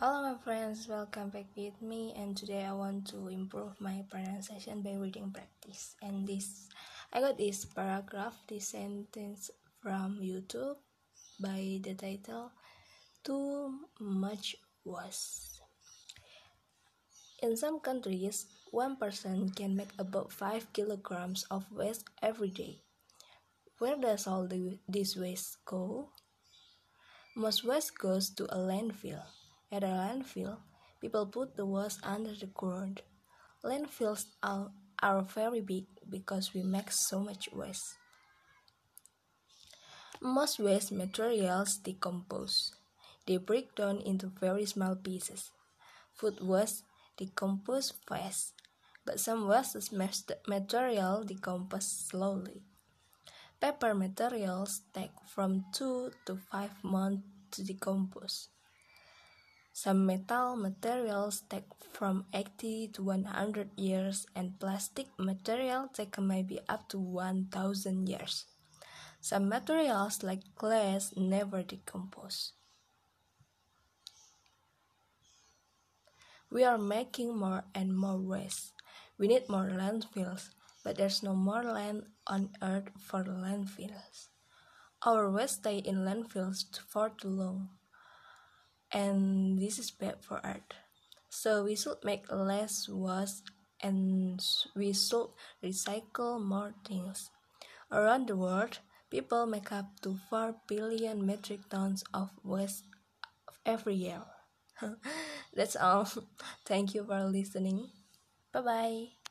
Hello my friends, welcome back with me and today I want to improve my pronunciation by reading practice and this I got this paragraph, this sentence from YouTube by the title Too Much Was. In some countries, one person can make about 5 kilograms of waste every day. Where does all the, this waste go? Most waste goes to a landfill. At a landfill, people put the waste under the ground. Landfills are, are very big because we make so much waste. Most waste materials decompose. They break down into very small pieces. Food waste decompose fast, but some waste material decompose slowly. Paper materials take from 2 to 5 months to decompose. Some metal materials take from 80 to 100 years, and plastic material take maybe up to 1000 years. Some materials like glass never decompose. We are making more and more waste. We need more landfills, but there's no more land on earth for landfills. Our waste stay in landfills for too long and this is bad for earth so we should make less waste and we should recycle more things. Around the world people make up to 4 billion metric tons of waste every year. That's all. Thank you for listening. Bye bye